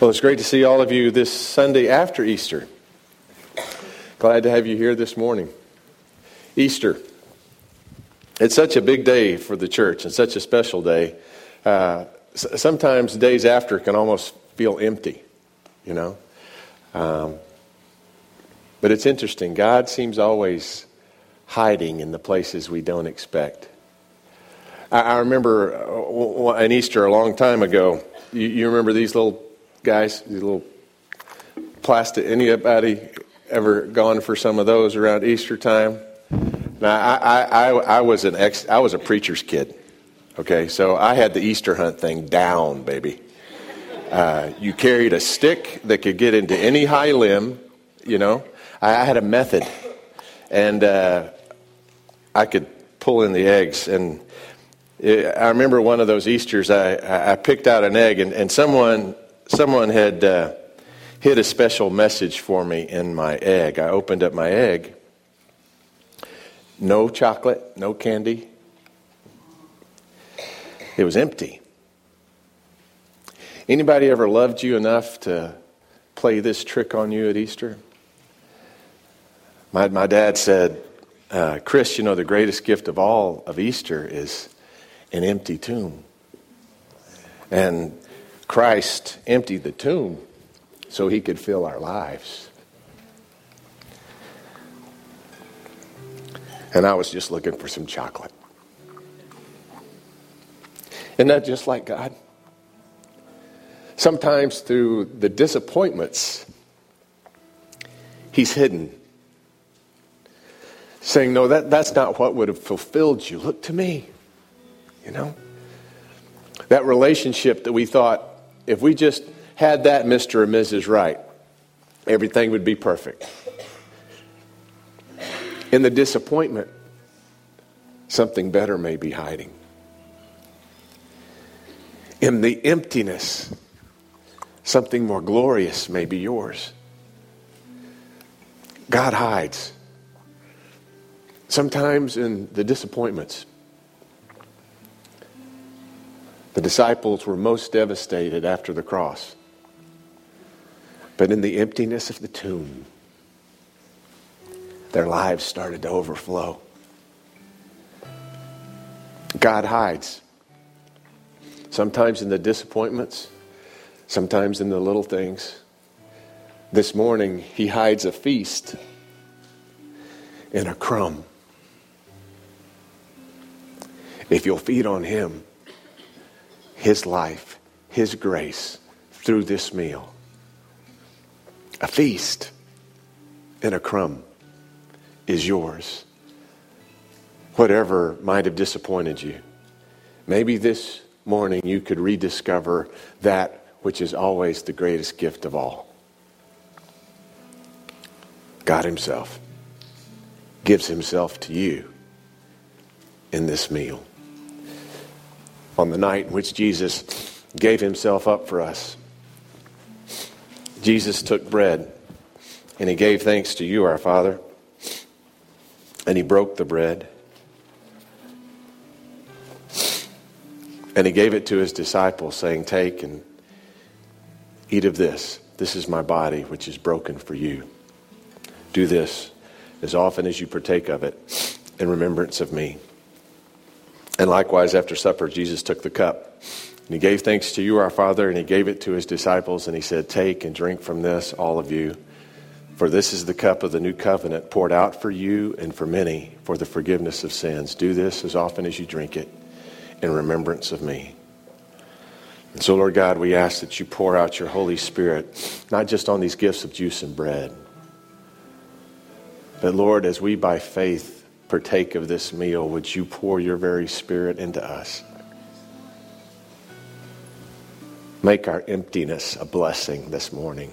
Well, it's great to see all of you this Sunday after Easter. Glad to have you here this morning. Easter. It's such a big day for the church and such a special day. Uh, sometimes days after can almost feel empty, you know. Um, but it's interesting. God seems always hiding in the places we don't expect. I, I remember uh, an Easter a long time ago. You, you remember these little guys, these little plastic. Anybody ever gone for some of those around Easter time? Now, I, I, I, was an ex, I was a preacher's kid. Okay, so I had the Easter hunt thing down, baby. Uh, you carried a stick that could get into any high limb. You know, I, I had a method, and uh, I could pull in the eggs. And it, I remember one of those Easter's, I, I picked out an egg, and, and someone someone had uh, hid a special message for me in my egg. I opened up my egg. No chocolate, no candy. It was empty. Anybody ever loved you enough to play this trick on you at Easter? My, my dad said, uh, Chris, you know, the greatest gift of all of Easter is an empty tomb. And Christ emptied the tomb so he could fill our lives. And I was just looking for some chocolate. Isn't that just like God? Sometimes through the disappointments, He's hidden. Saying, No, that, that's not what would have fulfilled you. Look to me. You know? That relationship that we thought if we just had that Mr. and Mrs. Right, everything would be perfect. In the disappointment, something better may be hiding. In the emptiness, something more glorious may be yours. God hides. Sometimes in the disappointments, the disciples were most devastated after the cross. But in the emptiness of the tomb, their lives started to overflow. God hides. Sometimes in the disappointments, sometimes in the little things. This morning, He hides a feast in a crumb. If you'll feed on Him, his life, His grace through this meal. A feast and a crumb is yours. Whatever might have disappointed you, maybe this morning you could rediscover that which is always the greatest gift of all. God Himself gives Himself to you in this meal on the night in which Jesus gave himself up for us. Jesus took bread and he gave thanks to you, our Father, and he broke the bread. And he gave it to his disciples, saying, Take and eat of this. This is my body, which is broken for you. Do this as often as you partake of it in remembrance of me. And likewise, after supper, Jesus took the cup. And he gave thanks to you, our Father, and he gave it to his disciples, and he said, Take and drink from this, all of you. For this is the cup of the new covenant poured out for you and for many for the forgiveness of sins. Do this as often as you drink it in remembrance of me. And so, Lord God, we ask that you pour out your Holy Spirit, not just on these gifts of juice and bread, but Lord, as we by faith partake of this meal, would you pour your very spirit into us? Make our emptiness a blessing this morning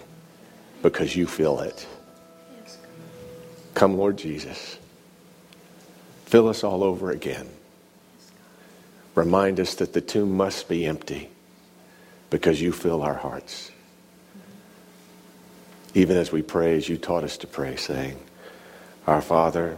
because you feel it. Come, Lord Jesus. Fill us all over again. Remind us that the tomb must be empty because you fill our hearts. Even as we pray, as you taught us to pray, saying, Our Father,